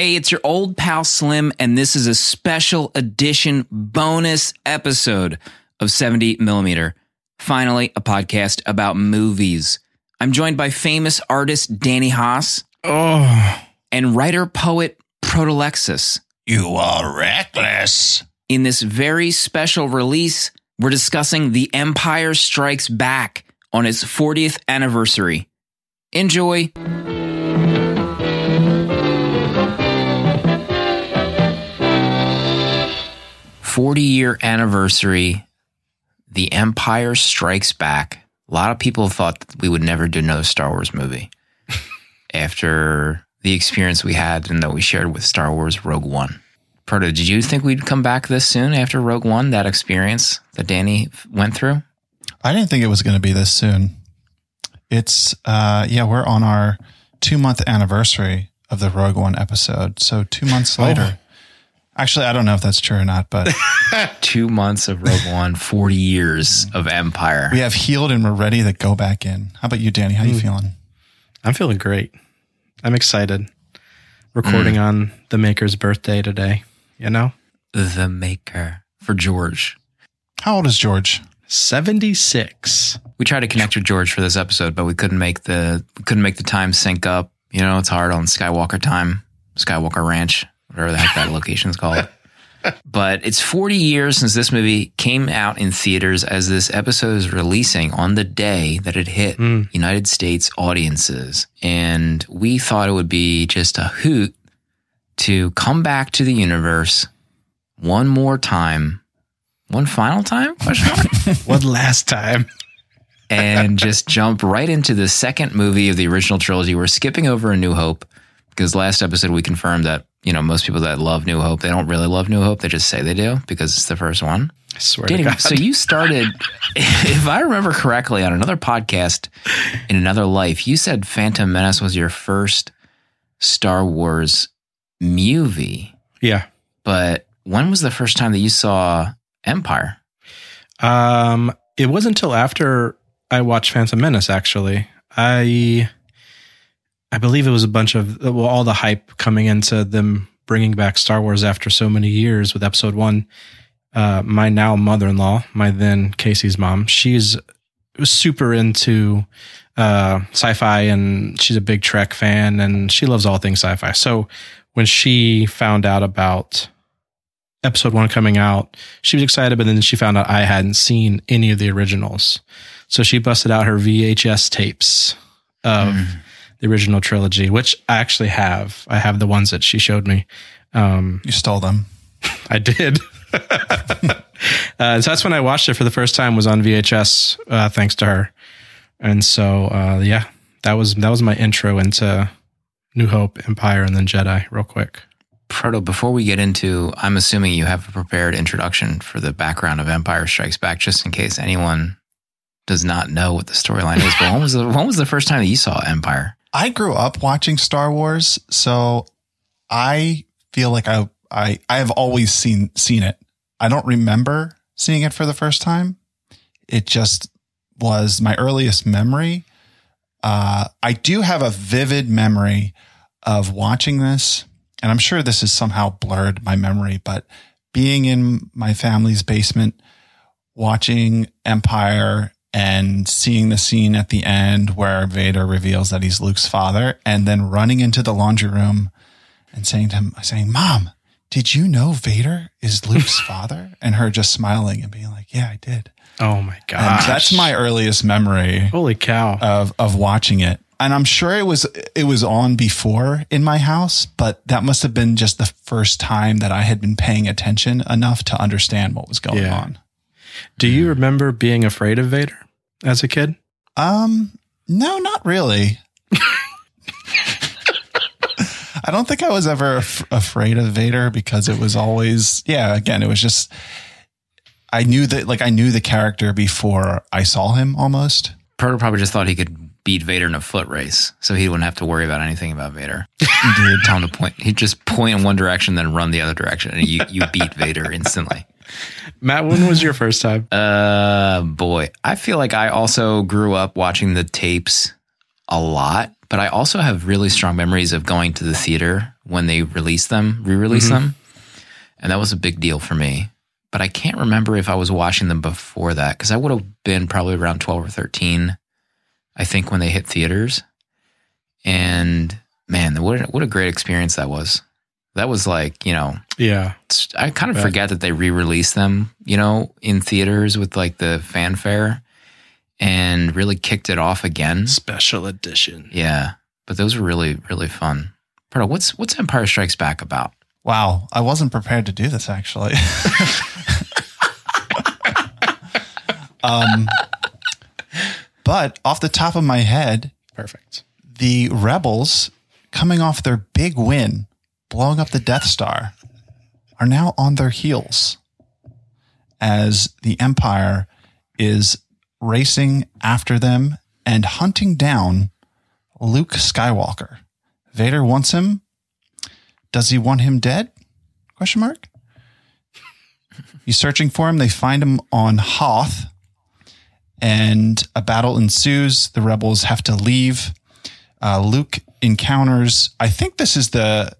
Hey, it's your old pal Slim, and this is a special edition bonus episode of 70 millimeter. Finally, a podcast about movies. I'm joined by famous artist Danny Haas Oh, and writer poet Protolexis. you are reckless. In this very special release, we're discussing The Empire Strikes Back on its 40th anniversary. Enjoy. Forty year anniversary, The Empire Strikes Back. A lot of people thought that we would never do another Star Wars movie after the experience we had and that we shared with Star Wars Rogue One. Proto, did you think we'd come back this soon after Rogue One, that experience that Danny went through? I didn't think it was going to be this soon. It's uh yeah, we're on our 2 month anniversary of the Rogue One episode. So 2 months later. Actually, I don't know if that's true or not, but Two months of Rogue One, 40 years of Empire. we have healed and we're ready to go back in. How about you, Danny? How are you hmm. feeling? I'm feeling great. I'm excited. Recording hmm. on the maker's birthday today, you know? The Maker for George. How old is George? 76. We tried to connect with George for this episode, but we couldn't make the we couldn't make the time sync up. You know, it's hard on Skywalker time, Skywalker Ranch, whatever the heck that location's called. But it's 40 years since this movie came out in theaters as this episode is releasing on the day that it hit hmm. United States audiences. And we thought it would be just a hoot to come back to the universe one more time. One final time? One last time. and just jump right into the second movie of the original trilogy. We're skipping over A New Hope because last episode we confirmed that, you know, most people that love New Hope, they don't really love New Hope. They just say they do because it's the first one. I swear Danny, to God. so you started, if I remember correctly, on another podcast in another life, you said Phantom Menace was your first Star Wars movie. yeah. But when was the first time that you saw Empire? Um, it wasn't until after I watched Phantom Menace, actually. I I believe it was a bunch of well, all the hype coming into them bringing back Star Wars after so many years with Episode One. Uh, my now mother-in-law, my then Casey's mom, she's super into uh, sci-fi and she's a big Trek fan and she loves all things sci-fi. So when she found out about episode one coming out, she was excited, but then she found out I hadn't seen any of the originals. So she busted out her VHS tapes of the original trilogy, which I actually have. I have the ones that she showed me. Um, You stole them. I did. uh, so that's when I watched it for the first time. Was on VHS, uh, thanks to her. And so, uh, yeah, that was that was my intro into New Hope, Empire, and then Jedi. Real quick. Proto, before we get into, I'm assuming you have a prepared introduction for the background of Empire Strikes Back, just in case anyone does not know what the storyline is. But when was the when was the first time that you saw Empire? I grew up watching Star Wars, so I feel like I I I have always seen seen it. I don't remember seeing it for the first time. It just was my earliest memory. Uh, I do have a vivid memory of watching this, and I'm sure this has somehow blurred my memory, but being in my family's basement, watching Empire and seeing the scene at the end where Vader reveals that he's Luke's father, and then running into the laundry room and saying to him, saying, Mom, did you know Vader is Luke's father? And her just smiling and being like, Yeah, I did. Oh my god. that's my earliest memory holy cow. of of watching it. And I'm sure it was it was on before in my house, but that must have been just the first time that I had been paying attention enough to understand what was going Yeah. on. Do you remember being afraid of Vader as a kid? Um, no, not really. I don't think I was ever af- afraid of Vader because it was always, yeah, again, it was just, I knew that, like, I knew the character before I saw him almost. Proto probably just thought he could beat Vader in a foot race, so he wouldn't have to worry about anything about Vader. Indeed. Tell him to point. He'd just point in one direction, then run the other direction, and you you beat Vader instantly. Matt, when was your first time? Uh, boy, I feel like I also grew up watching the tapes a lot, but I also have really strong memories of going to the theater when they released them, re-released Mhm. them, and that was a big deal for me. But I can't remember if I was watching them before that because I would have been probably around twelve or thirteen, I think, when they hit theaters. And man, what a, what a great experience that was. That was like you know Yeah. I kind of Right. forget that they re-released them, you know, in theaters with like the fanfare and really kicked it off again. Special edition. Yeah. But those were really, really fun. Proto, what's what's Empire Strikes Back about? Wow, I wasn't prepared to do this actually. um, but off the top of my head, Perfect. the rebels coming off their big win, blowing up the Death Star, are now on their heels as the Empire is racing after them and hunting down Luke Skywalker. Vader wants him. Does he want him dead? Question mark. He's searching for him. They find him on Hoth, and a battle ensues. The rebels have to leave. Uh, Luke encounters. I think this is the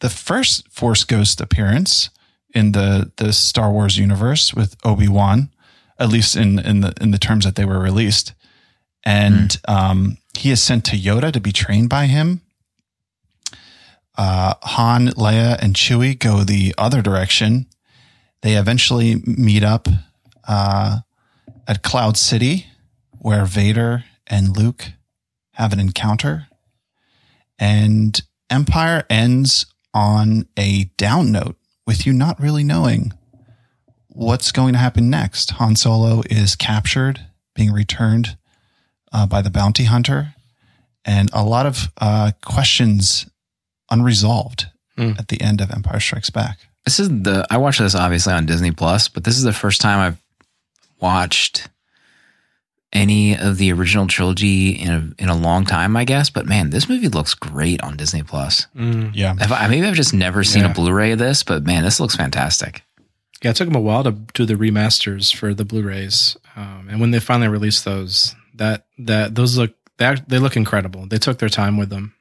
the first Force Ghost appearance in the the Star Wars universe with Obi Wan, at least in in the in the terms that they were released. And um, he is sent to Yoda to be trained by him. Uh, Han, Leia, and Chewie go the other direction. They eventually meet up uh, at Cloud City, where Vader and Luke have an encounter. And Empire ends on a down note with you not really knowing what's going to happen next. Han Solo is captured, being returned uh, by the bounty hunter, and a lot of uh, questions unresolved Hmm. at the end of Empire Strikes Back. This is the I watched this obviously on Disney Plus, but this is the first time I've watched any of the original trilogy in a, in a long time, I guess. But man, this movie looks great on Disney Plus. Mm. Yeah. If I, maybe I've just never seen Yeah. a Blu-ray of this, but man, this looks fantastic. Yeah, it took them a while to do the remasters for the Blu-rays, um, and when they finally released those, that that those look they, act- they look incredible. They took their time with them.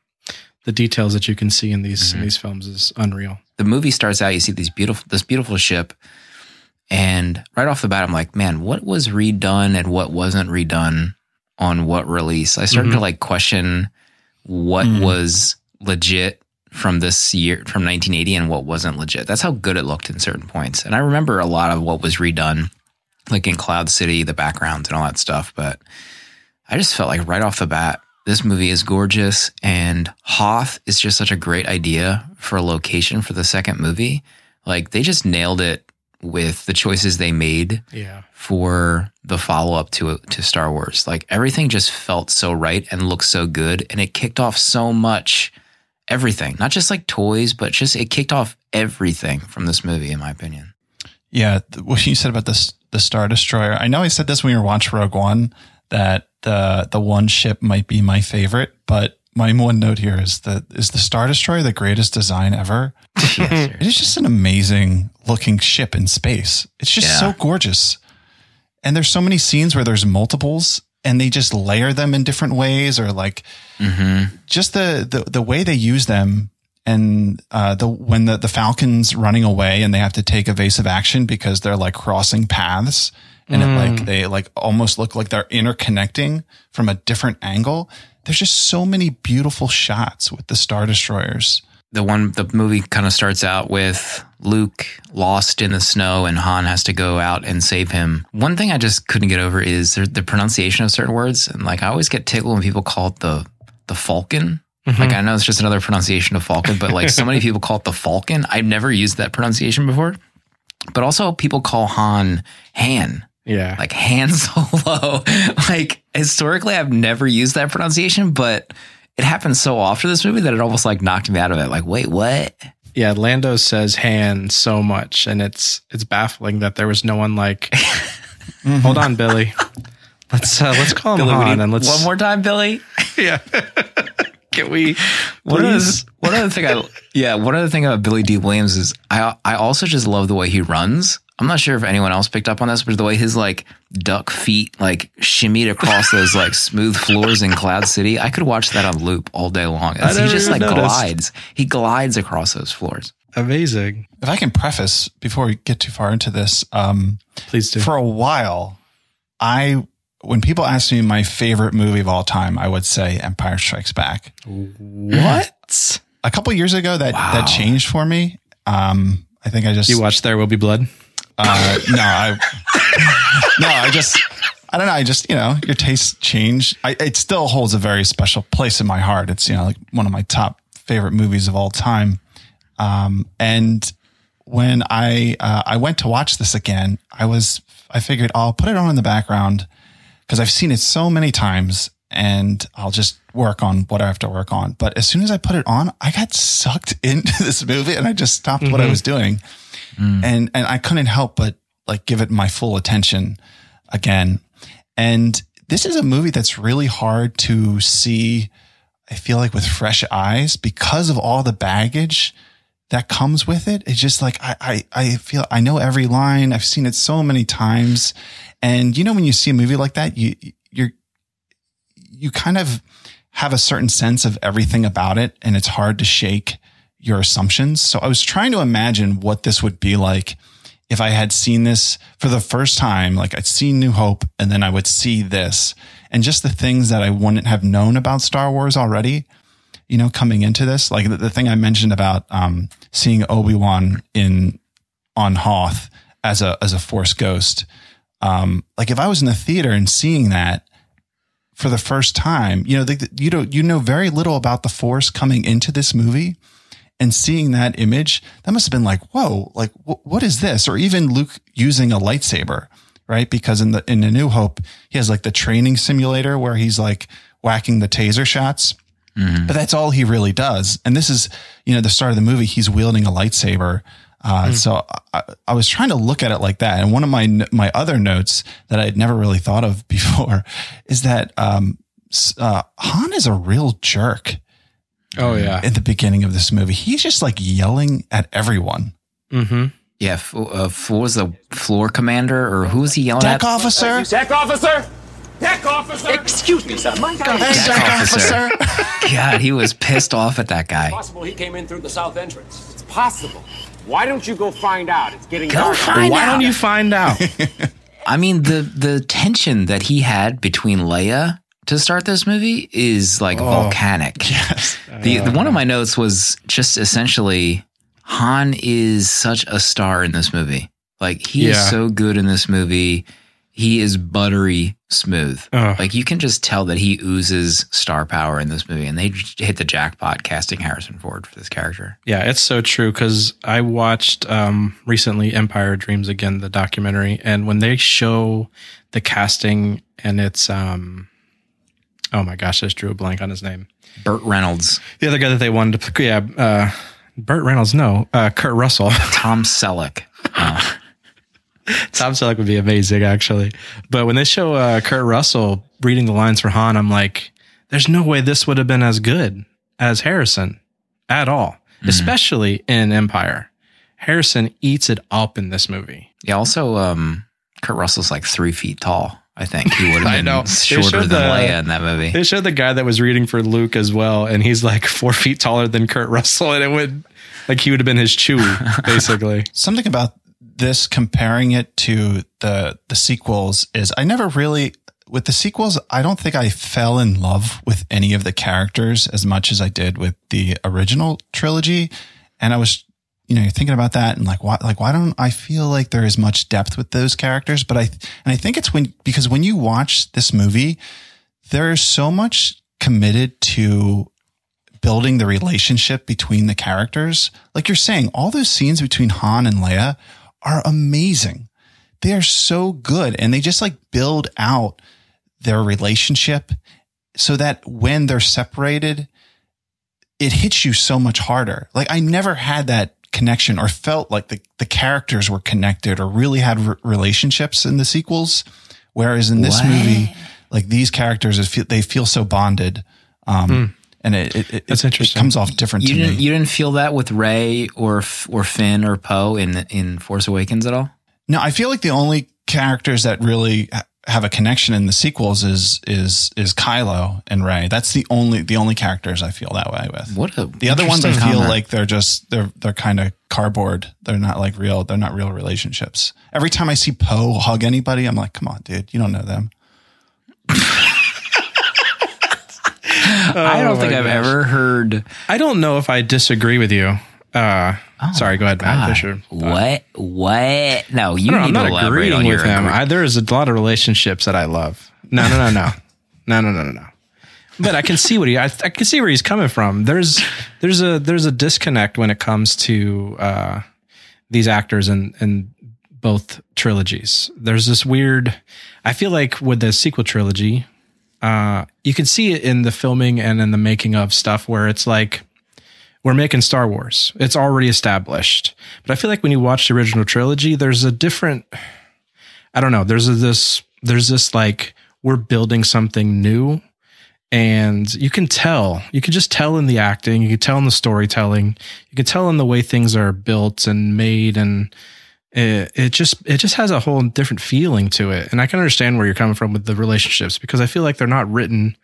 The details that you can see in these in Mhm. these films is unreal. the movie starts out, you see these beautiful this beautiful ship, and right off the bat, I'm like, man, what was redone and what wasn't redone on what release? I started to Mhm. like question what Mhm. was legit from this year from 1980 and what wasn't legit. That's how good it looked in certain points. And I remember a lot of what was redone, like in Cloud City, the backgrounds and all that stuff. But I just felt like right off the bat, this movie is gorgeous and Hoth is just such a great idea for a location for the second movie. Like they just nailed it with the choices they made Yeah, for the follow up to to Star Wars. Like everything just felt so right and looked so good, and it kicked off so much everything, not just like toys, but just it kicked off everything from this movie, in my opinion. Yeah, what you said about this the Star Destroyer. I know I said this when we were watching Rogue One that the the one ship might be my favorite, but my one note here is that is the Star Destroyer the greatest design ever? It is just an amazing looking ship in space. It's just Yeah. so gorgeous. And there's so many scenes where there's multiples and they just layer them in different ways or like mm-hmm. just the, the the way they use them and uh, the when the the Falcons running away and they have to take evasive action because they're like crossing paths and it like they like almost look like they're interconnecting from a different angle. There's just so many beautiful shots with the Star Destroyers. The one the movie kind of starts out with Luke lost in the snow and Han has to go out and save him. One thing I just couldn't get over is the the pronunciation of certain words, and like I always get tickled when people call it the the Falcon. Mm-hmm. Like I know it's just another pronunciation of Falcon, but like so many people call it the Falcon. I've never used that pronunciation before. But also people call Han Han, yeah, like Han Solo. like historically I've never used that pronunciation, but it happened so often in this movie that it almost like knocked me out of it. Like, wait, what? yeah. Lando says "hand" so much, and it's it's baffling that there was no one like. Hold on, Billy. Let's uh, let's call him Billy, Han and let's one more time, Billy. yeah. Can we? One other, one other thing I yeah, one other thing about Billy Dee Williams is I I also just love the way he runs. I'm not sure if anyone else picked up on this, but the way his like duck feet like shimmied across those like smooth floors in Cloud City, I could watch that on loop all day long. I he just like noticed. glides. He glides across those floors. Amazing. If I can preface before we get too far into this, um, Please do. for a while, I when people ask me my favorite movie of all time, I would say Empire Strikes Back. what? A couple years ago, that Wow. that changed for me. Um, I think I just You watched There Will Be Blood? Uh, no, I no, I just I don't know. I just you know your tastes change. I, it still holds a very special place in my heart. It's you know like one of my top favorite movies of all time. Um, and when I uh, I went to watch this again, I was I figured I'll put it on in the background because I've seen it so many times and I'll just work on what I have to work on. But as soon as I put it on, I got sucked into this movie and I just stopped what I mm-hmm. was doing. Mm. And and I couldn't help but like give it my full attention again. And this is a movie that's really hard to see I feel like with fresh eyes because of all the baggage that comes with it. It's just like I, I I feel I know every line. I've seen it so many times. And you know when you see a movie like that, you you're you kind of have a certain sense of everything about it and it's hard to shake your assumptions. So I was trying to imagine what this would be like if I had seen this for the first time, like I'd seen New Hope and then I would see this and just the things that I wouldn't have known about Star Wars already, you know, coming into this, like the, the thing I mentioned about, um, seeing Obi-Wan in, on Hoth as a, as a force ghost. Um, like if I was in the theater and seeing that, for the first time, you know, the, you know, you know very little about the force coming into this movie and seeing that image, that must have been like, whoa, like wh- what is this? Or even Luke using a lightsaber, right? Because in the, in the New Hope, he has like the training simulator where he's like whacking the taser shots. But that's all he really does. And this is, you know, the start of the movie, he's wielding a lightsaber. Uh, So I, I was trying to look at it like that. And one of my my other notes that I had never really thought of before is that um, uh, Han is a real jerk Oh, yeah. at the beginning of this movie. He's just like yelling at everyone. Mm-hmm. Yeah, f- uh, f- what was the floor commander or who was he yelling Deck at? officer, Deck officer! Deck officer! Excuse me, sir. My guy Deck deck officer. officer. God, he was pissed off at that guy. possible he came in through the south entrance. It's possible. Why don't you go find out? It's getting Go dark. find Why out. don't you find out? I mean, the the tension that he had between Leia to start this movie is like oh, volcanic. Yes. The, the one of my notes was just essentially Han is such a star in this movie. Like he Yeah. is so good in this movie. He is buttery smooth. Like you can just tell that he oozes star power in this movie, and they hit the jackpot casting Harrison Ford for this character. Yeah, it's so true because I watched um, recently Empire Dreams again, the documentary, and when they show the casting and it's um, oh my gosh, I just drew a blank on his name. Burt Reynolds, The other guy that they wanted to, yeah, uh, Burt Reynolds, no, uh, Kurt Russell. Tom Selleck. Uh, Tom Selleck would be amazing, actually. But when they show uh, Kurt Russell reading the lines for Han, I'm like, there's no way this would have been as good as Harrison at all, especially in Empire. Harrison eats it up in this movie. yeah. Also, um, Kurt Russell's like three feet tall. I think he would have been They shorter than the- Leia in that movie. They showed the guy that was reading for Luke as well, and he's like four feet taller than Kurt Russell, and it would like he would have been his Chewie, basically. Something about this comparing it to the the sequels is I never really with the sequels I don't think I fell in love with any of the characters as much as I did with the original trilogy and I was you know thinking about that and like why like why don't I feel like there is much depth with those characters but I and I think it's when because when you watch this movie there is so much committed to building the relationship between the characters. Like you're saying, all those scenes between Han and Leia are amazing. They are so good. And they just like build out their relationship so that when they're separated, it hits you so much harder. Like I never had that connection or felt like the, the characters were connected or really had re- relationships in the sequels. Whereas in this What? movie, like these characters, they feel so bonded. Um, and it it, it, That's interesting. It comes off different You to didn't me. you didn't feel that with Rey or or Finn or Poe in in Force Awakens at all? No, I feel like the only characters that really have a connection in the sequels is is is Kylo and Rey. That's the only the only characters I feel that way with. What a The other ones I feel comment. like they're just they're they're kind of cardboard. They're not like real. They're not real relationships. Every time I see Poe hug anybody, I'm like, come on, dude, you don't know them. I don't oh think I've ever heard. I don't know if I disagree with you. Uh, oh sorry, go ahead, God. Matt Fisher. What? What? No, you. Know, I'm not agreeing with him. I, there is a lot of relationships that I love. No, no, no, no, no, no, no, no. no. But I can see what he. I, I, can see where he's coming from. There's there's a there's a disconnect when it comes to uh, these actors and and both trilogies. There's this weird. I feel like with the sequel trilogy, uh, you can see it in the filming and in the making of stuff where it's like we're making Star Wars. It's already established. But I feel like when you watch the original trilogy, there's a different I don't know, there's a, this there's this like we're building something new and you can tell. You can just tell in the acting, you can tell in the storytelling, you can tell in the way things are built and made and it, just it just has a whole different feeling to it. And I can understand where you're coming from with the relationships because I feel like they're not written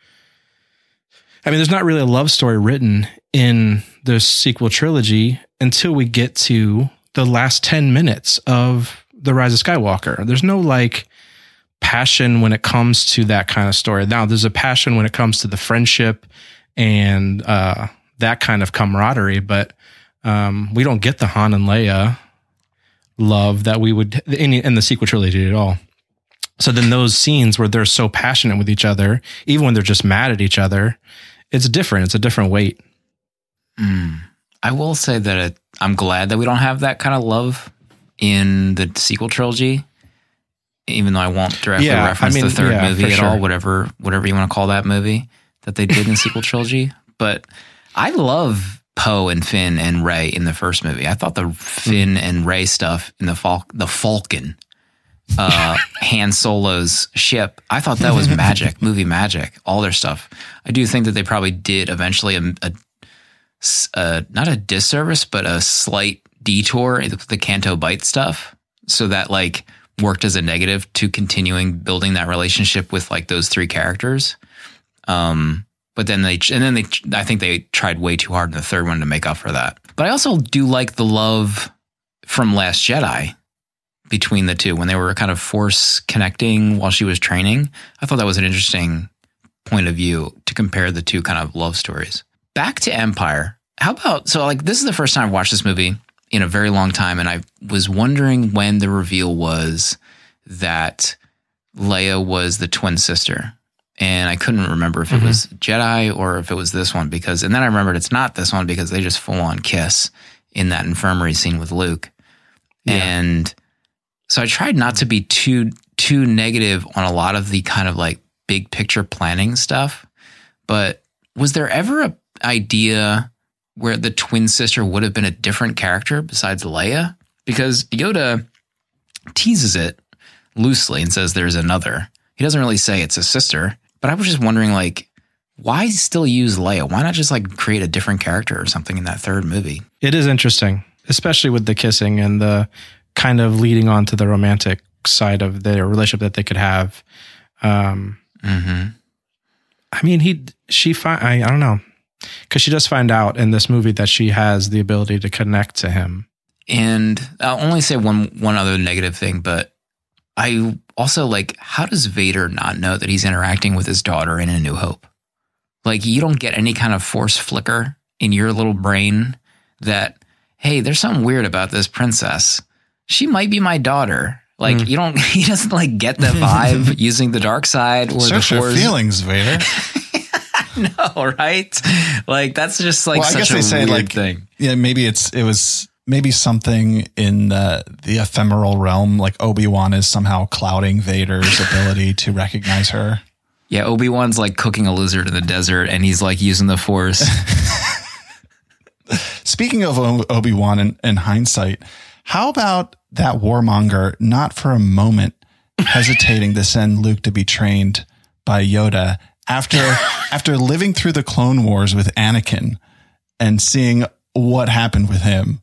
I mean, there's not really a love story written in the sequel trilogy until we get to the last 10 minutes of The Rise of Skywalker. There's no like passion when it comes to that kind of story. Now, there's a passion when it comes to the friendship and uh, that kind of camaraderie, but um, we don't get the Han and Leia love that we would in, in the sequel trilogy at all. So then those scenes where they're so passionate with each other, even when they're just mad at each other, it's different. It's a different weight. Mm. I will say that it, I'm glad that we don't have that kind of love in the sequel trilogy. Even though I won't directly Yeah, I reference mean, the third yeah, movie at sure. all, whatever whatever you want to call that movie that they did in the sequel trilogy. But I love Poe and Finn and Rey in the first movie. I thought the Finn and Rey stuff in the Fal- the Falcon, uh, Han Solo's ship. I thought that was magic, movie magic. All their stuff. I do think that they probably did eventually a, a uh, not a disservice, but a slight detour in the Canto Bight stuff. So that like worked as a negative to continuing building that relationship with like those three characters. Um, but then they, and then they, I think they tried way too hard in the third one to make up for that. But I also do like the love from Last Jedi between the two when they were kind of force connecting while she was training. I thought that was an interesting point of view to compare the two kind of love stories. Back to Empire. How about so like this is the first time I've watched this movie in a very long time and I was wondering when the reveal was that Leia was the twin sister. And I couldn't remember if it mm-hmm. was Jedi or if it was this one because and then I remembered it's not this one because they just full on kiss in that infirmary scene with Luke. And so I tried not to be too too negative on a lot of the kind of like big picture planning stuff. But was there ever a idea where the twin sister would have been a different character besides Leia? Because Yoda teases it loosely and says there's another. He doesn't really say it's a sister, but I was just wondering like why still use Leia? Why not just like create a different character or something in that third movie? It is interesting, especially with the kissing and the kind of leading on to the romantic side of their relationship that they could have. Um, Mm-hmm. I mean, he, she, fi- I, I don't know, because she does find out in this movie that she has the ability to connect to him. And I'll only say one one other negative thing, but I also like how does Vader not know that he's interacting with his daughter in A New Hope? Like you don't get any kind of force flicker in your little brain that hey, there's something weird about this princess. She might be my daughter. Like Hmm. you don't he doesn't like get the vibe using the dark side or Search the force. feelings, Vader. No, right? Like that's just like Well, I guess a they say, like- thing. yeah, maybe it's it was maybe something in the the ephemeral realm, like Obi Wan is somehow clouding Vader's ability to recognize her. Yeah, Obi Wan's like cooking a lizard in the desert, and he's like using the force. Speaking of Obi Wan in, in hindsight, how about that warmonger not for a moment hesitating to send Luke to be trained by Yoda after after living through the Clone Wars with Anakin and seeing what happened with him.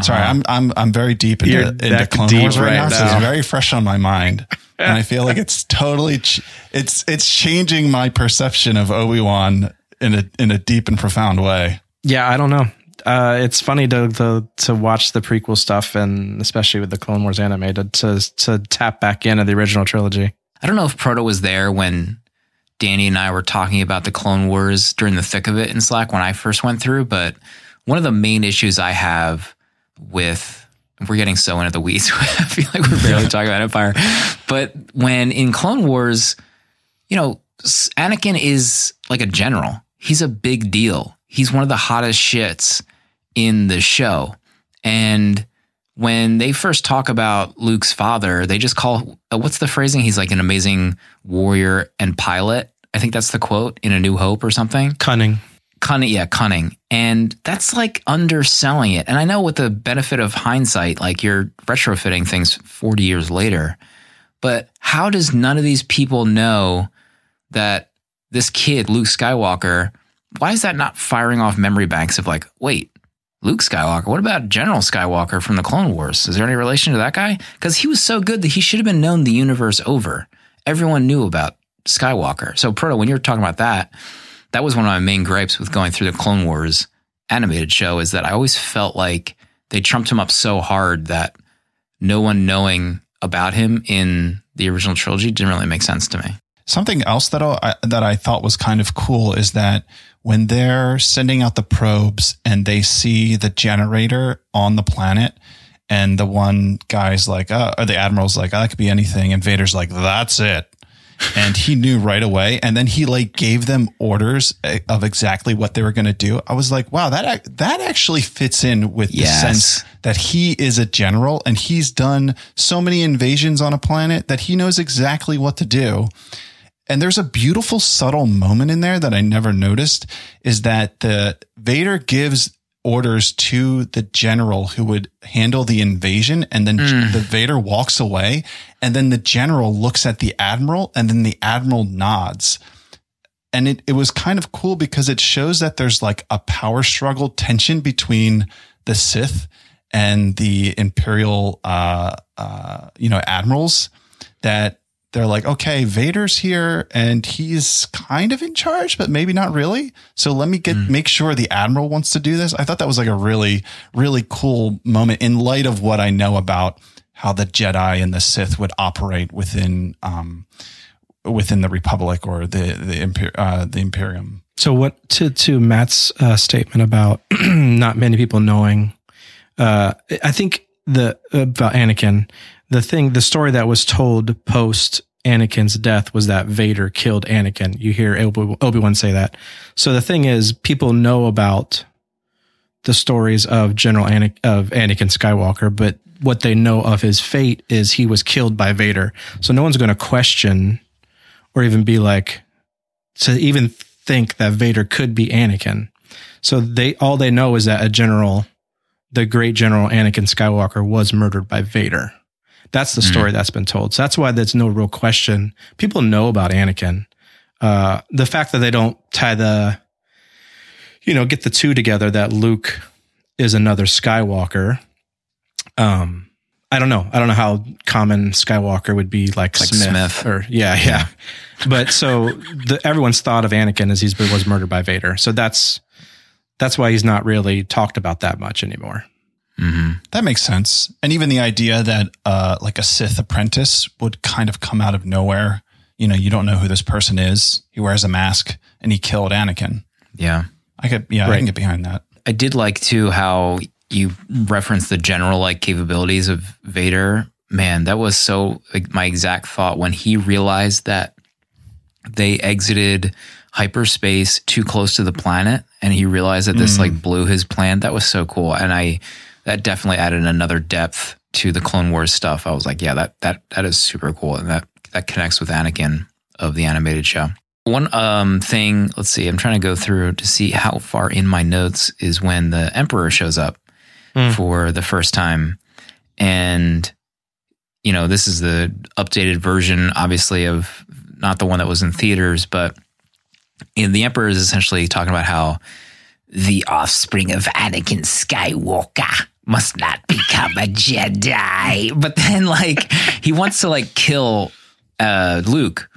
Sorry, I'm I'm I'm very deep into, You're into Clone deep Wars right, right now, so it's very fresh on my mind, and I feel like it's totally ch- it's it's changing my perception of Obi Wan in a in a deep and profound way. Yeah, I don't know. Uh, it's funny to, to to watch the prequel stuff, and especially with the Clone Wars animated, to to tap back into the original trilogy. I don't know if Proto was there when Danny and I were talking about the Clone Wars during the thick of it in Slack when I first went through, but one of the main issues I have with we're getting so into the weeds. I feel like we're barely talking about Empire. But when in Clone Wars, you know, Anakin is like a general. He's a big deal. He's one of the hottest shits in the show. And when they first talk about Luke's father, they just call uh, what's the phrasing? He's like an amazing warrior and pilot. I think that's the quote in A New Hope or something. Cunning. Cunning, yeah, cunning. And that's like underselling it. And I know with the benefit of hindsight, like you're retrofitting things 40 years later, but how does none of these people know that this kid, Luke Skywalker, why is that not firing off memory banks of like, wait, Luke Skywalker. What about General Skywalker from the Clone Wars? Is there any relation to that guy? Because he was so good that he should have been known the universe over. Everyone knew about Skywalker. So, Proto, when you're talking about that, that was one of my main gripes with going through the Clone Wars animated show is that I always felt like they trumped him up so hard that no one knowing about him in the original trilogy didn't really make sense to me. Something else that I, that I thought was kind of cool is that when they're sending out the probes and they see the generator on the planet, and the one guy's like, uh, or the admiral's like, oh, that could be anything, and Vader's like, that's it. And he knew right away, and then he like gave them orders eh, of exactly what they were going to do. I was like, wow, that that actually fits in with the sense that he is a general and he's done so many invasions on a planet that he knows exactly what to do. And there's a beautiful subtle moment in there that I never noticed is that the Vader gives orders to the general who would handle the invasion and then the Vader walks away and then the general looks at the admiral and then the admiral nods. And it, it was kind of cool because it shows that there's like a power struggle tension between the Sith and the Imperial, uh, uh, you know, admirals that they're like, okay, Vader's here and he's kind of in charge, but maybe not really. So let me get make sure the admiral wants to do this. I thought that was like a really, really cool moment in light of what I know about how the Jedi and the Sith would operate within um within the Republic or the the uh, the Imperium. So what to to Matt's uh, statement about not many people knowing? Uh, I think the about Anakin, the thing, the story that was told post Anakin's death was that Vader killed Anakin. You hear Obi Wan say that. So the thing is, people know about the stories of General Anakin, of Anakin Skywalker, but what they know of his fate is he was killed by Vader. So no one's going to question or even be like to even think that Vader could be Anakin. So they all they know is that a general, the great general Anakin Skywalker, was murdered by Vader. That's the story that's been told. So that's why there's no real question. People know about Anakin. Uh, the fact that they don't tie the, you know, get the two together that Luke is another Skywalker. Um, I don't know. I don't know how common Skywalker would be like, Like Smith, Smith. or yeah, yeah. but so the, everyone's thought of Anakin as he was murdered by Vader. So that's that's why he's not really talked about that much anymore. Hmm That makes sense. And even the idea that uh, like a Sith apprentice would kind of come out of nowhere. You know, you don't know who this person is. He wears a mask and he killed Anakin. Yeah. I could, yeah, I can get behind that. I did like too how you referenced the general like capabilities of Vader. Man, that was so like my exact thought when he realized that they exited hyperspace too close to the planet and he realized that this like blew his plan. That was so cool. And I that definitely added another depth to the Clone Wars stuff. I was like, yeah, that that that is super cool. And that that connects with Anakin of the animated show. One um thing, let's see, I'm trying to go through to see how far in my notes is when the Emperor shows up Hmm. for the first time. And you know, this is the updated version, obviously, of not the one that was in theaters, but And the Emperor is essentially talking about how the offspring of Anakin Skywalker must not become a Jedi. But then, like, he wants to like kill uh, Luke.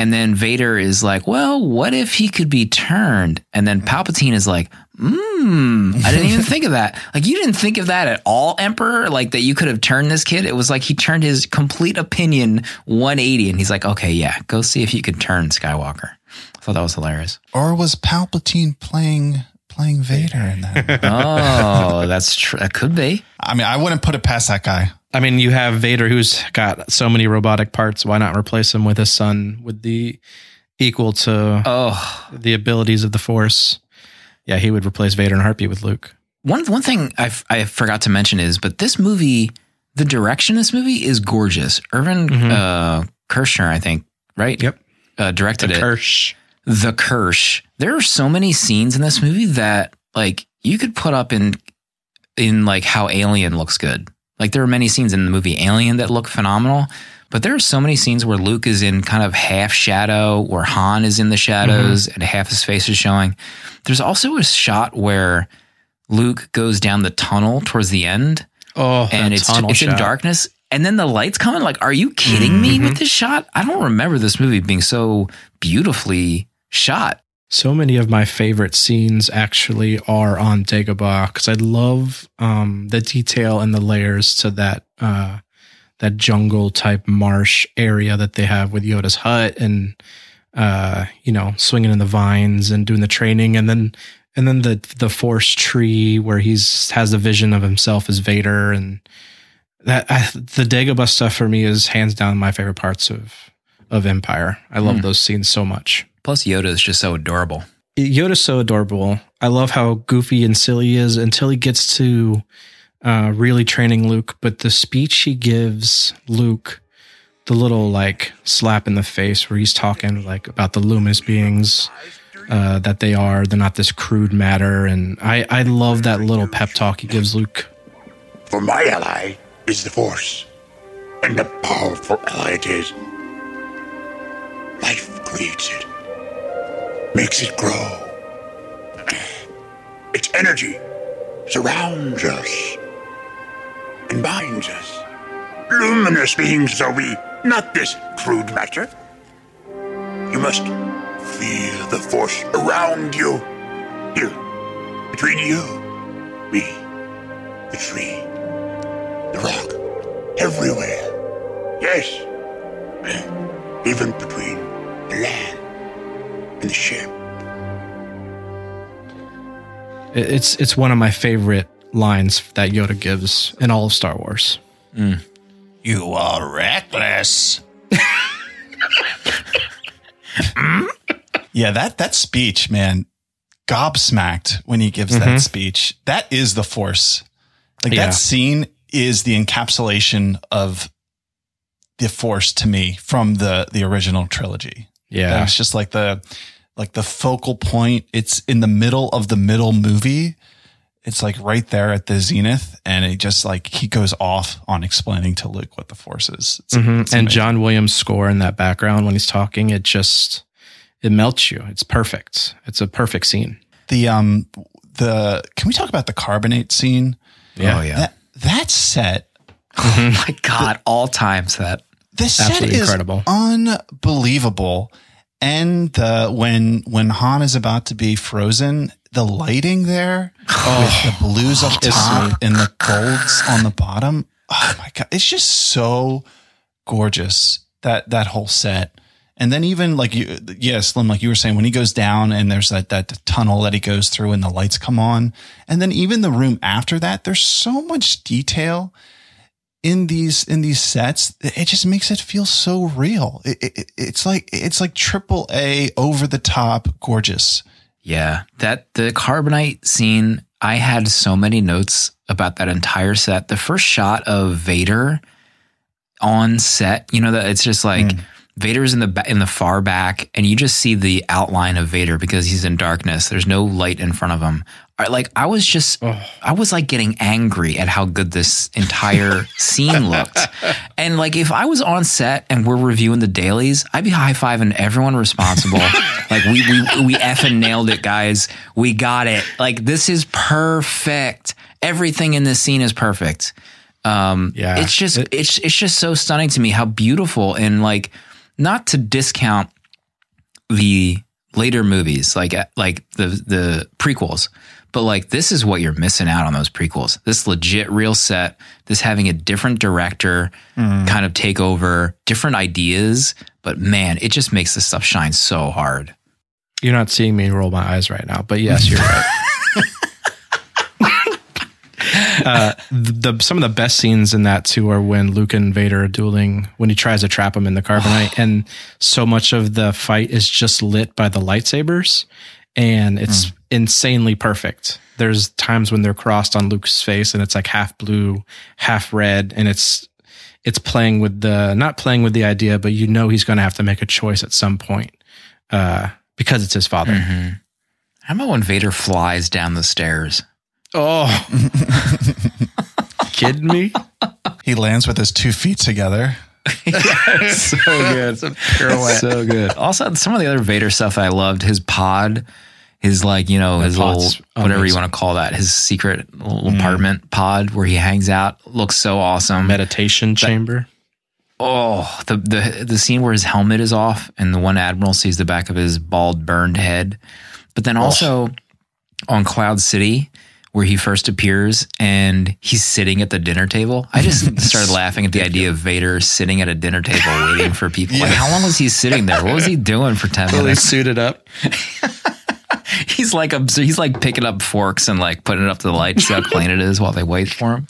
And then Vader is like, well, what if he could be turned? And then Palpatine is like, hmm, I didn't even think of that. Like, you didn't think of that at all, Emperor? Like, that you could have turned this kid? It was like he turned his complete opinion 180. And he's like, okay, yeah, go see if you can turn Skywalker. I thought that was hilarious. Or was Palpatine playing playing Vader in that? Oh, that's true. That could be. I mean, I wouldn't put it past that guy. I mean, you have Vader who's got so many robotic parts. Why not replace him with his son with the equal to Oh, the abilities of the Force? Yeah, he would replace Vader in a heartbeat with Luke. one one thing I I forgot to mention is, but this movie, the direction of this movie is gorgeous. Irvin uh, Kershner, I think, right? Yep. Uh, directed it. Kirsch. The Kirsch. There are so many scenes in this movie that like you could put up in in like how Alien looks good. Like there are many scenes in the movie Alien that look phenomenal, but there are so many scenes where Luke is in kind of half shadow, where Han is in the shadows and half his face is showing. There's also a shot where Luke goes down the tunnel towards the end Oh, and it's it's in darkness and then the lights come in like are you kidding me Mm-hmm. with this shot i don't remember this movie being so beautifully shot So many of my favorite scenes actually are on Dagobah because I love um, the detail and the layers to that uh, that jungle type marsh area that they have with Yoda's hut and uh, you know swinging in the vines and doing the training and then and then the the forest tree where he's has the vision of himself as Vader and that I, the Dagobah stuff for me is hands down my favorite parts of of Empire. I love those scenes so much. Plus yoda is just so adorable Yoda's so adorable. I love how goofy and silly he is until he gets to uh, really training Luke. But the speech he gives Luke, the little like slap in the face where he's talking like about the luminous beings uh, that they are, they're not this crude matter. And I, I love that little pep talk he gives Luke. For my ally is the Force, and a powerful ally it is. Life creates it, makes it grow. Its energy surrounds us and binds us. Luminous beings are we, not this crude matter. You must feel the Force around you. Here, between you, me, the tree, the rock, everywhere. Yes, even between the land and the ship. It's it's one of my favorite lines that Yoda gives in all of Star Wars. Mm. You are reckless. yeah, that that speech, man, gobsmacked when he gives that mm-hmm. speech. That is the force. Like Yeah. that scene is the encapsulation of the force to me from the the original trilogy. Yeah. It's just like the like the focal point. It's in the middle of the middle movie. It's like right there at the zenith, and it just like he goes off on explaining to Luke what the force is. It's, Mhm. it's and. John Williams' score in that background when he's talking, it just it melts you. It's perfect. It's a perfect scene. the um the can we talk about the carbonite scene? oh yeah That that set oh my god all time set the set Absolutely is incredible. unbelievable. And the when when Han is about to be frozen, the lighting there with the blues up top and the golds on the bottom. Oh my god, it's just so gorgeous that that whole set. And then even like you, yeah, Slim, like you were saying, when he goes down and there's that that tunnel that he goes through and the lights come on, and then even the room after that, there's so much detail in these in these sets. It just makes it feel so real. It, it, it's like it's like triple A over the top gorgeous. Yeah, that the carbonite scene. I had so many notes about that entire set. The first shot of Vader on set, you know that it's just like mm. Vader's in the in the far back, and you just see the outline of Vader because he's in darkness. There's no light in front of him. Like I was just I was like getting angry at how good this entire scene looked. And like if I was on set and we're reviewing the dailies, I'd be high fiving everyone responsible. like we we we effing nailed it, guys. We got it. Like this is perfect. Everything in this scene is perfect. Um Yeah. it's just It- it's it's just so stunning to me how beautiful and like not to discount the later movies like uh, like the the prequels but like this is what you're missing out on those prequels. This legit real set this having a different director kind of take over different ideas. But man it just makes this stuff shine so hard. You're not seeing me roll my eyes right now, but yes, you're right. uh, the, the some of the best scenes in that too are when Luke and Vader are dueling when he tries to trap him in the carbonite, and so much of the fight is just lit by the lightsabers, and it's insanely perfect. There's times when they're crossed on Luke's face, and it's like half blue, half red, and it's it's playing with the not playing with the idea, but you know he's going to have to make a choice at some point uh, because it's his father. how about when vader flies down the stairs Oh, kidding me? He lands with his two feet together. so good. So good. also some of the other vader stuff i loved his pod his like you know his little whatever you want to call that his secret little mm. apartment pod where he hangs out looks so awesome Meditation chamber. Oh, the the the scene where his helmet is off and the one admiral sees the back of his bald, burned head. But then also on Cloud City, where he first appears and he's sitting at the dinner table. I just started laughing at the idea of Vader sitting at a dinner table waiting for people. Like, how long was he sitting there? What was he doing for ten Fully minutes? suited up. He's like obs- he's like picking up forks and like putting it up to the light, to see how clean it is while they wait for him.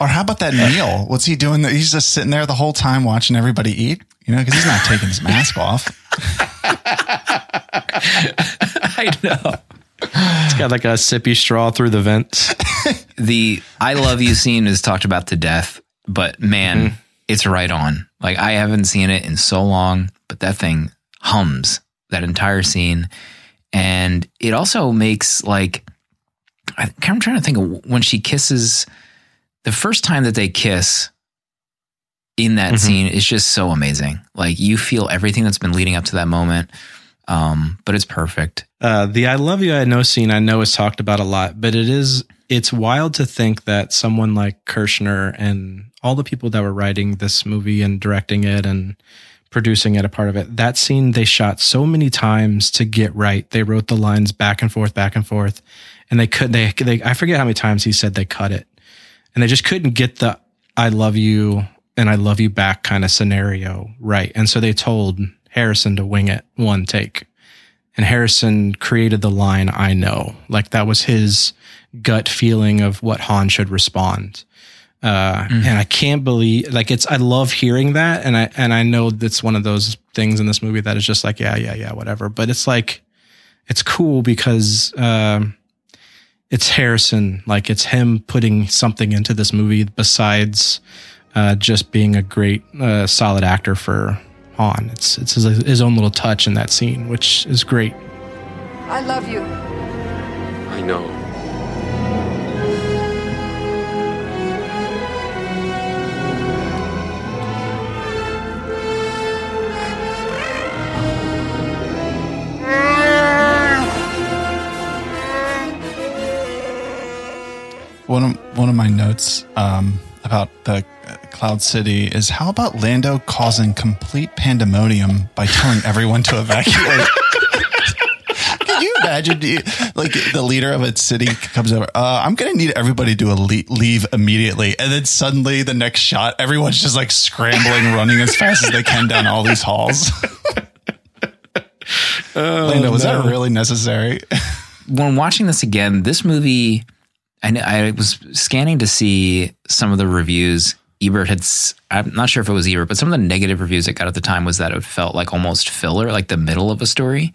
Or how about that meal? What's he doing? He's just sitting there the whole time watching everybody eat, you know, because he's not taking his mask off. I know. It's got like a sippy straw through the vents. the I love you scene is talked about to death, but man, Mm-hmm. it's right on. Like I haven't seen it in so long, but that thing hums that entire scene. And it also makes like I, I'm trying to think of when she kisses the first time that they kiss in that Mhm. scene is just so amazing. Like you feel everything that's been leading up to that moment. Um, but it's perfect. Uh, the "I love you, I know" scene I know is talked about a lot, but it is it's wild to think that someone like Kershner and all the people that were writing this movie and directing it and producing it, a part of it, that scene they shot so many times to get right. They wrote the lines back and forth, back and forth, and they could they they I forget how many times he said they cut it, and they just couldn't get the "I love you" and "I love you back" kind of scenario right, and so they told Harrison to wing it one take. And Harrison created the line "I know," like that was his gut feeling of what Han should respond. Uh, And I can't believe, like, it's. I love hearing that, and I and I know that's one of those things in this movie that is just like, yeah, yeah, yeah, whatever. But it's like, it's cool because um, it's Harrison. Like, it's him putting something into this movie besides uh, just being a great, uh, solid actor for Han. It's it's his, his own little touch in that scene, which is great. I love you. I know. One of one of my notes um, about the uh, Cloud City is how about Lando causing complete pandemonium by telling everyone to evacuate? Can you imagine, you- like the leader of a city comes over? Uh, I'm going to need everybody to leave immediately, and then suddenly the next shot, everyone's just like scrambling, running as fast as they can down all these halls. Lando, was that really necessary? when watching this again, this movie, I, I was scanning to see some of the reviews. Ebert had, I'm not sure if it was Ebert, but some of the negative reviews it got at the time was that it felt like almost filler, like the middle of a story.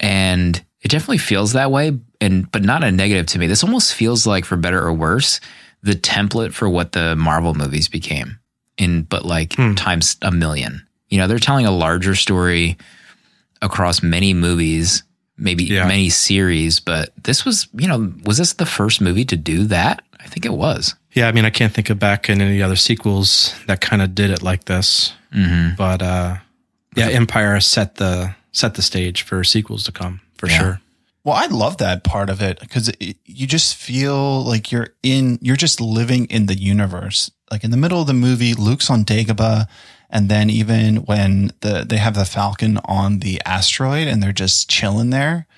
And it definitely feels that way, and but not a negative to me. This almost feels like, for better or worse, the template for what the Marvel movies became in, but like hmm. times a million. You know, they're telling a larger story across many movies maybe Yeah. many series, but this was, you know, was this the first movie to do that? I think it was. Yeah, I mean, I can't think of back in any other sequels that kind of did it like this. Mm-hmm. But uh, yeah, Empire set the set the stage for sequels to come for Yeah. sure. Well, I love that part of it because you just feel like you're in, you're just living in the universe. Like in the middle of the movie, Luke's on Dagobah, and then even when the they have the Falcon on the asteroid and they're just chilling there,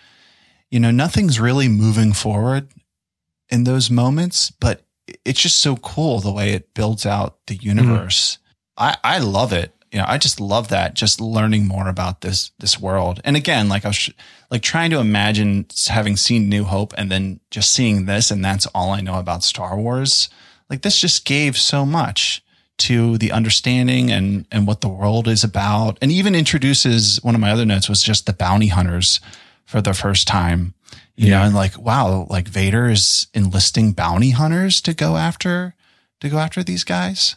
you know, nothing's really moving forward in those moments, but it's just so cool the way it builds out the mm-hmm. universe. I I love it. You know, I just love that. Just learning more about this this world, and again, like I was like trying to imagine having seen New Hope and then just seeing this, and that's all I know about Star Wars. Like this just gave so much to the understanding and and what the world is about, and even introduces one of my other notes was just the bounty hunters for the first time. You know, and like wow, like Vader is enlisting bounty hunters to go after to go after these guys.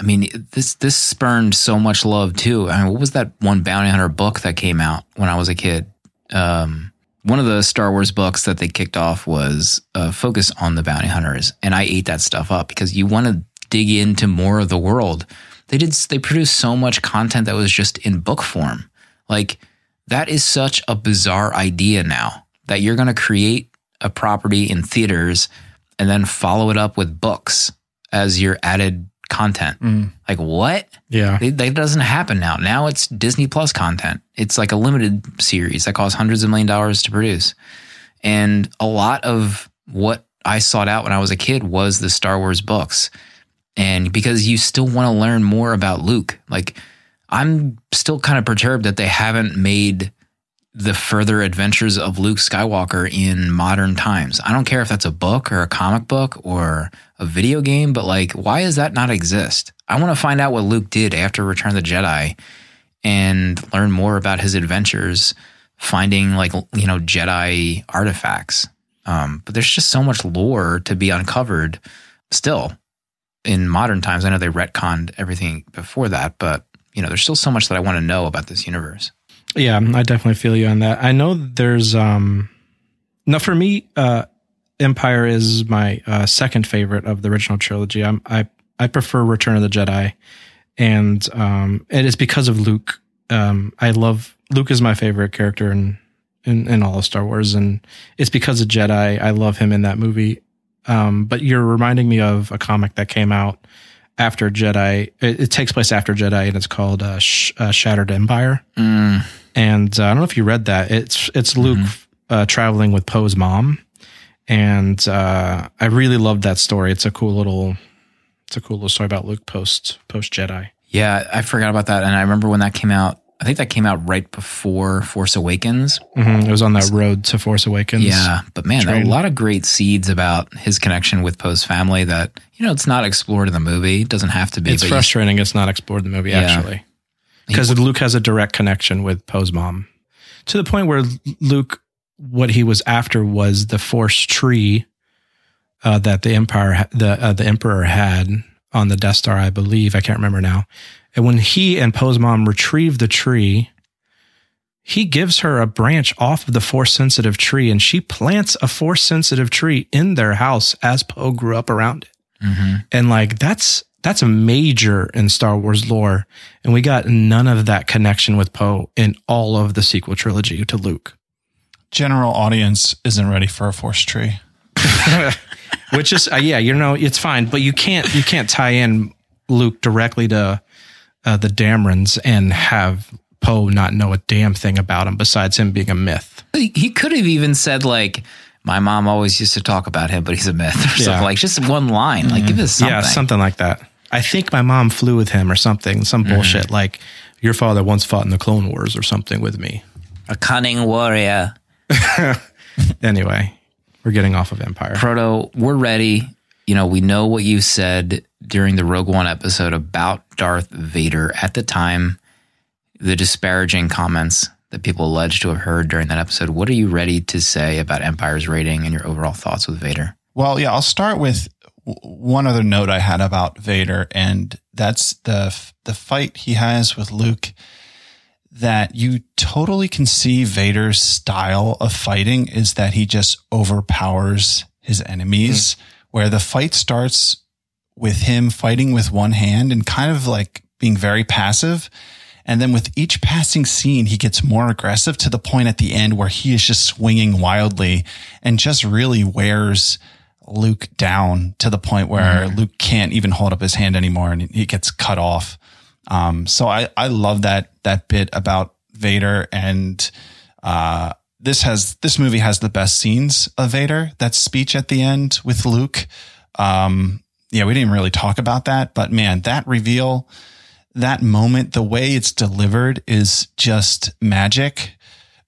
I mean, this this spurned so much love too. I mean, what was that one bounty hunter book that came out when I was a kid? Um, one of the Star Wars books that they kicked off was uh, focus on the bounty hunters, and I ate that stuff up because you want to dig into more of the world. They did. They produced so much content that was just in book form. Like that is such a bizarre idea now that you're going to create a property in theaters and then follow it up with books as your added content. Mm. Like what? Yeah, that doesn't happen now. Now it's Disney Plus content. It's like a limited series that costs hundreds of million dollars to produce. And a lot of what I sought out when I was a kid was the Star Wars books. And because you still want to learn more about Luke, like I'm still kind of perturbed that they haven't made the further adventures of Luke Skywalker in modern times. I don't care if that's a book or a comic book or a video game, but like, why does that not exist? I want to find out what Luke did after Return of the Jedi and learn more about his adventures finding like, you know, Jedi artifacts. Um, but there's just so much lore to be uncovered still in modern times. I know they retconned everything before that, but you know, there's still so much that I want to know about this universe. yeah, I definitely feel you on that. I know there's um, no for me, uh, Empire is my uh, second favorite of the original trilogy. I'm, I I prefer Return of the Jedi, and um, it is because of Luke. Um, I love Luke is my favorite character in, in in all of Star Wars, and it's because of Jedi. I love him in that movie. Um, but you're reminding me of a comic that came out after Jedi. It, it takes place after Jedi, and it's called uh, Sh- uh, Shattered Empire. Mm, And uh, I don't know if you read that. It's it's Luke uh, traveling with Poe's mom, and uh, I really loved that story. It's a cool little, it's a cool little story about Luke post post Jedi. Yeah, I forgot about that. And I remember when that came out, I think that came out right before Force Awakens. hmm It was on that road to Force Awakens. Yeah, but man, there are a lot of great seeds about his connection with Poe's family that, you know, it's not explored in the movie. It doesn't have to be. it's but you- frustrating. It's not explored in the movie Yeah. actually, because Luke has a direct connection with Poe's mom, to the point where Luke, what he was after was the Force tree uh, that the Empire, the uh, the Emperor had on the Death Star, I believe. I can't remember now. And when he and Poe's mom retrieve the tree, he gives her a branch off of the Force sensitive tree, and she plants a Force sensitive tree in their house as Poe grew up around it. Mhm. And like that's that's a major in Star Wars lore, and we got none of that connection with Poe in all of the sequel trilogy to Luke. General audience isn't ready for a force tree. Which is uh, yeah, you know it's fine, but you can't you can't tie in Luke directly to uh, the Damerons and have Poe not know a damn thing about him besides him being a myth. He, he could have even said, like, my mom always used to talk about him, but he's a myth or something. Yeah. Like, just one line. Like, give us something. Yeah, something like that. I think my mom flew with him or something, some bullshit like your father once fought in the Clone Wars or something with me. A cunning warrior. Anyway, we're getting off of Empire. Proto, we're ready. You know, we know what you said during the Rogue One episode about Darth Vader at the time, the disparaging comments that people alleged to have heard during that episode. What are you ready to say about Empire's rating and your overall thoughts with Vader? Well, yeah, I'll start with one other note I had about Vader, and that's the the fight he has with Luke. that you totally can see Vader's style of fighting is that he just overpowers his enemies, hmm. where the fight starts with him fighting with one hand and kind of like being very passive. And then with each passing scene, he gets more aggressive to the point at the end where he is just swinging wildly and just really wears Luke down to the point where Luke can't even hold up his hand anymore and he gets cut off. Um, so I, I love that, that bit about Vader and, uh, this has, this movie has the best scenes of Vader. That speech at the end with Luke. Um, yeah, we didn't really talk about that, but man, that reveal, that moment, the way it's delivered is just magic.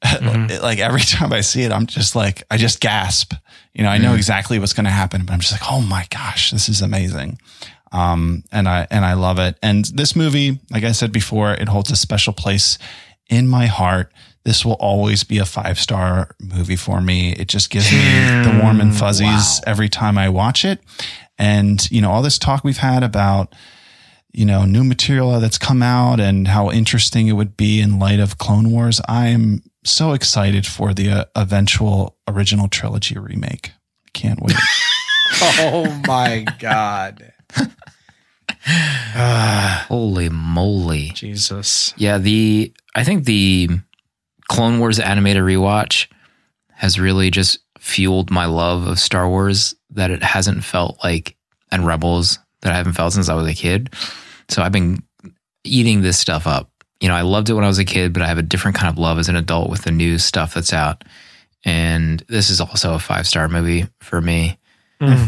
Mm-hmm. like every time I see it, I'm just like, I just gasp. You know, I know mm-hmm. exactly what's going to happen, but I'm just like, oh my gosh, this is amazing. Um, and I, and I love it. And this movie, like I said before, it holds a special place in my heart. This will always be a five star movie for me. It just gives me the warm and mm, fuzzies every time I watch it. And, you know, all this talk we've had about, you know, new material that's come out and how interesting it would be in light of Clone Wars. I am so excited for the uh, eventual original trilogy remake. Can't wait. Oh my God. Holy moly. Jesus. Yeah, the I think the Clone Wars animated rewatch has really just fueled my love of Star Wars that it hasn't felt like and Rebels that I haven't felt since I was a kid. So I've been eating this stuff up. You know, I loved it when I was a kid, but I have a different kind of love as an adult with the new stuff that's out. And this is also a five star movie for me.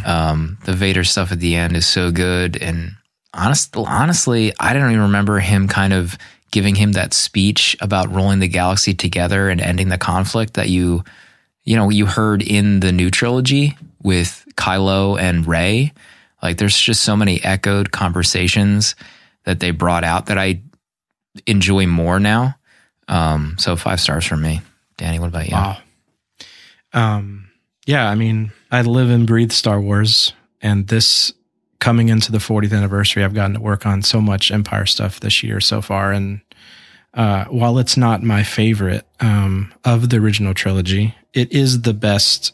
Um, the Vader stuff at the end is so good. And honest, honestly, I don't even remember him kind of giving him that speech about rolling the galaxy together and ending the conflict that you, you know, you heard in the new trilogy with Kylo and Rey. Like, there's just so many echoed conversations that they brought out that I enjoy more now. Um, so five stars for me. Danny, what about you? Wow. Um, yeah, I mean, I live and breathe Star Wars, and this coming into the 40th anniversary, I've gotten to work on so much Empire stuff this year so far. And uh, while it's not my favorite um, of the original trilogy, it is the best,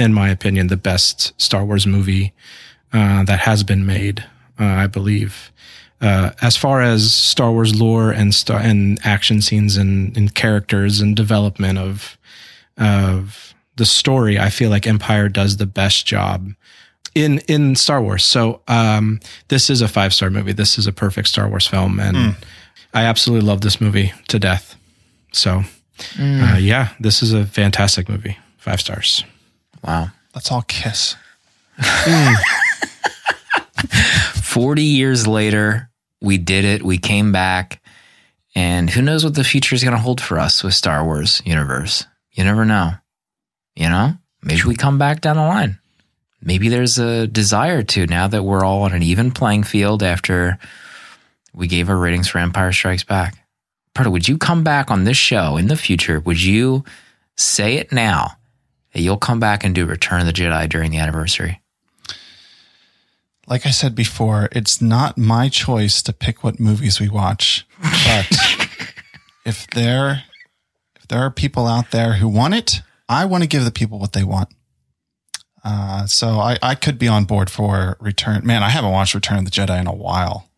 in my opinion, the best Star Wars movie uh, that has been made, uh, I believe. Uh, as far as Star Wars lore and star and action scenes and, and characters and development of of the story, I feel like Empire does the best job in in Star Wars. So um, this is a five star movie. This is a perfect Star Wars film, and I absolutely love this movie to death. So uh, yeah, this is a fantastic movie. Five stars. Wow. Let's all kiss. Hmm. 40 years later, we did it. We came back. And who knows what the future is going to hold for us with Star Wars universe? You never know. You know, maybe we come back down the line. Maybe there's a desire to now that we're all on an even playing field after we gave our ratings for Empire Strikes Back. Proto, would you come back on this show in the future? Would you say it now you'll come back and do Return of the Jedi during the anniversary? Like I said before, it's not my choice to pick what movies we watch. But if there if there are people out there who want it, I want to give the people what they want. Uh, so I, I could be on board for Return. Man, I haven't watched Return of the Jedi in a while.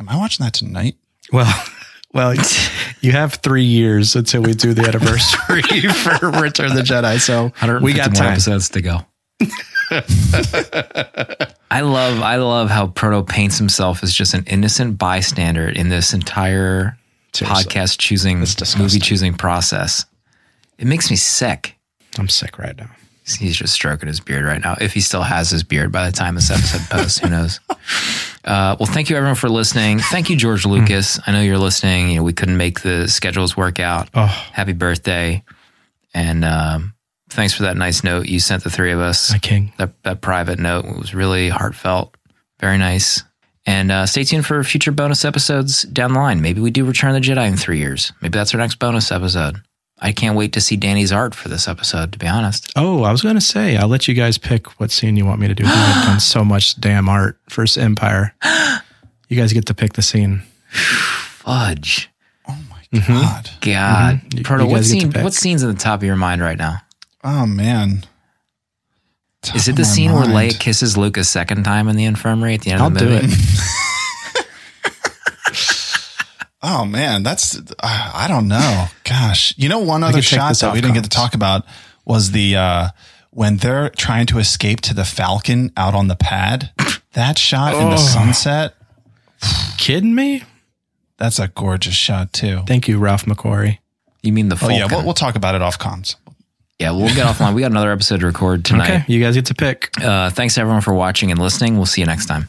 Am I watching that tonight? Well, well, you have three years until we do the anniversary for Return of the Jedi. So we 150 got more time. episodes to go. I love I love how Proto paints himself as just an innocent bystander in this entire Seriously. podcast choosing movie choosing process. It makes me sick. I'm sick right now. He's just stroking his beard right now. If he still has his beard by the time this episode posts, who knows? Uh, well, thank you everyone for listening. Thank you, George Lucas. I know you're listening. You know, we couldn't make the schedules work out. Oh, Happy birthday. And um, thanks for that nice note you sent the three of us. my king. That, that private note was really heartfelt. Very nice. And uh, stay tuned for future bonus episodes down the line. Maybe we do Return of the Jedi in three years. Maybe that's our next bonus episode. I can't wait to see Danny's art for this episode, to be honest. Oh, I was going to say, I'll let you guys pick what scene you want me to do. I've done so much damn art for Empire. You guys get to pick the scene. Fudge. Oh my God. God, Mhm. Proto, what guys scene? What scene's at the top of your mind right now? Oh man. Is it the my scene where mind. Leia kisses Luke a second time in the infirmary at the end I'll of the do movie? it. Oh man, that's uh, I don't know. Gosh, you know one other shot that we didn't get to talk about was the uh when they're trying to escape to the Falcon out on the pad. That shot in the Oh. sunset, Kidding me? that's a gorgeous shot too. Thank you, Ralph McQuarrie. You mean the Oh yeah, we'll, we'll talk about it off comms. yeah, we'll get offline. We got another episode to record tonight. Okay, you guys get to pick. Uh, thanks everyone for watching and listening. We'll see you next time.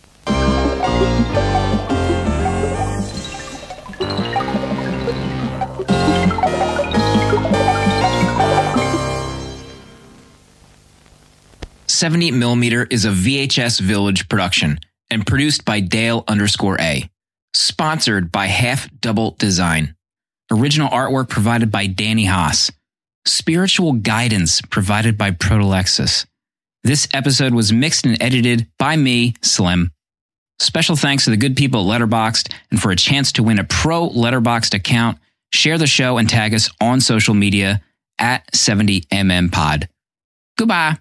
Seventy millimeter is a VHS Village production and produced by Dale underscore A. Sponsored by Half Double Design. Original artwork provided by Danny Haas. Spiritual guidance provided by Protolexis. This episode was mixed and edited by me, Slim. Special thanks to the good people at Letterboxd, and for a chance to win a pro Letterboxd account, share the show and tag us on social media at 70mm Pod. Goodbye.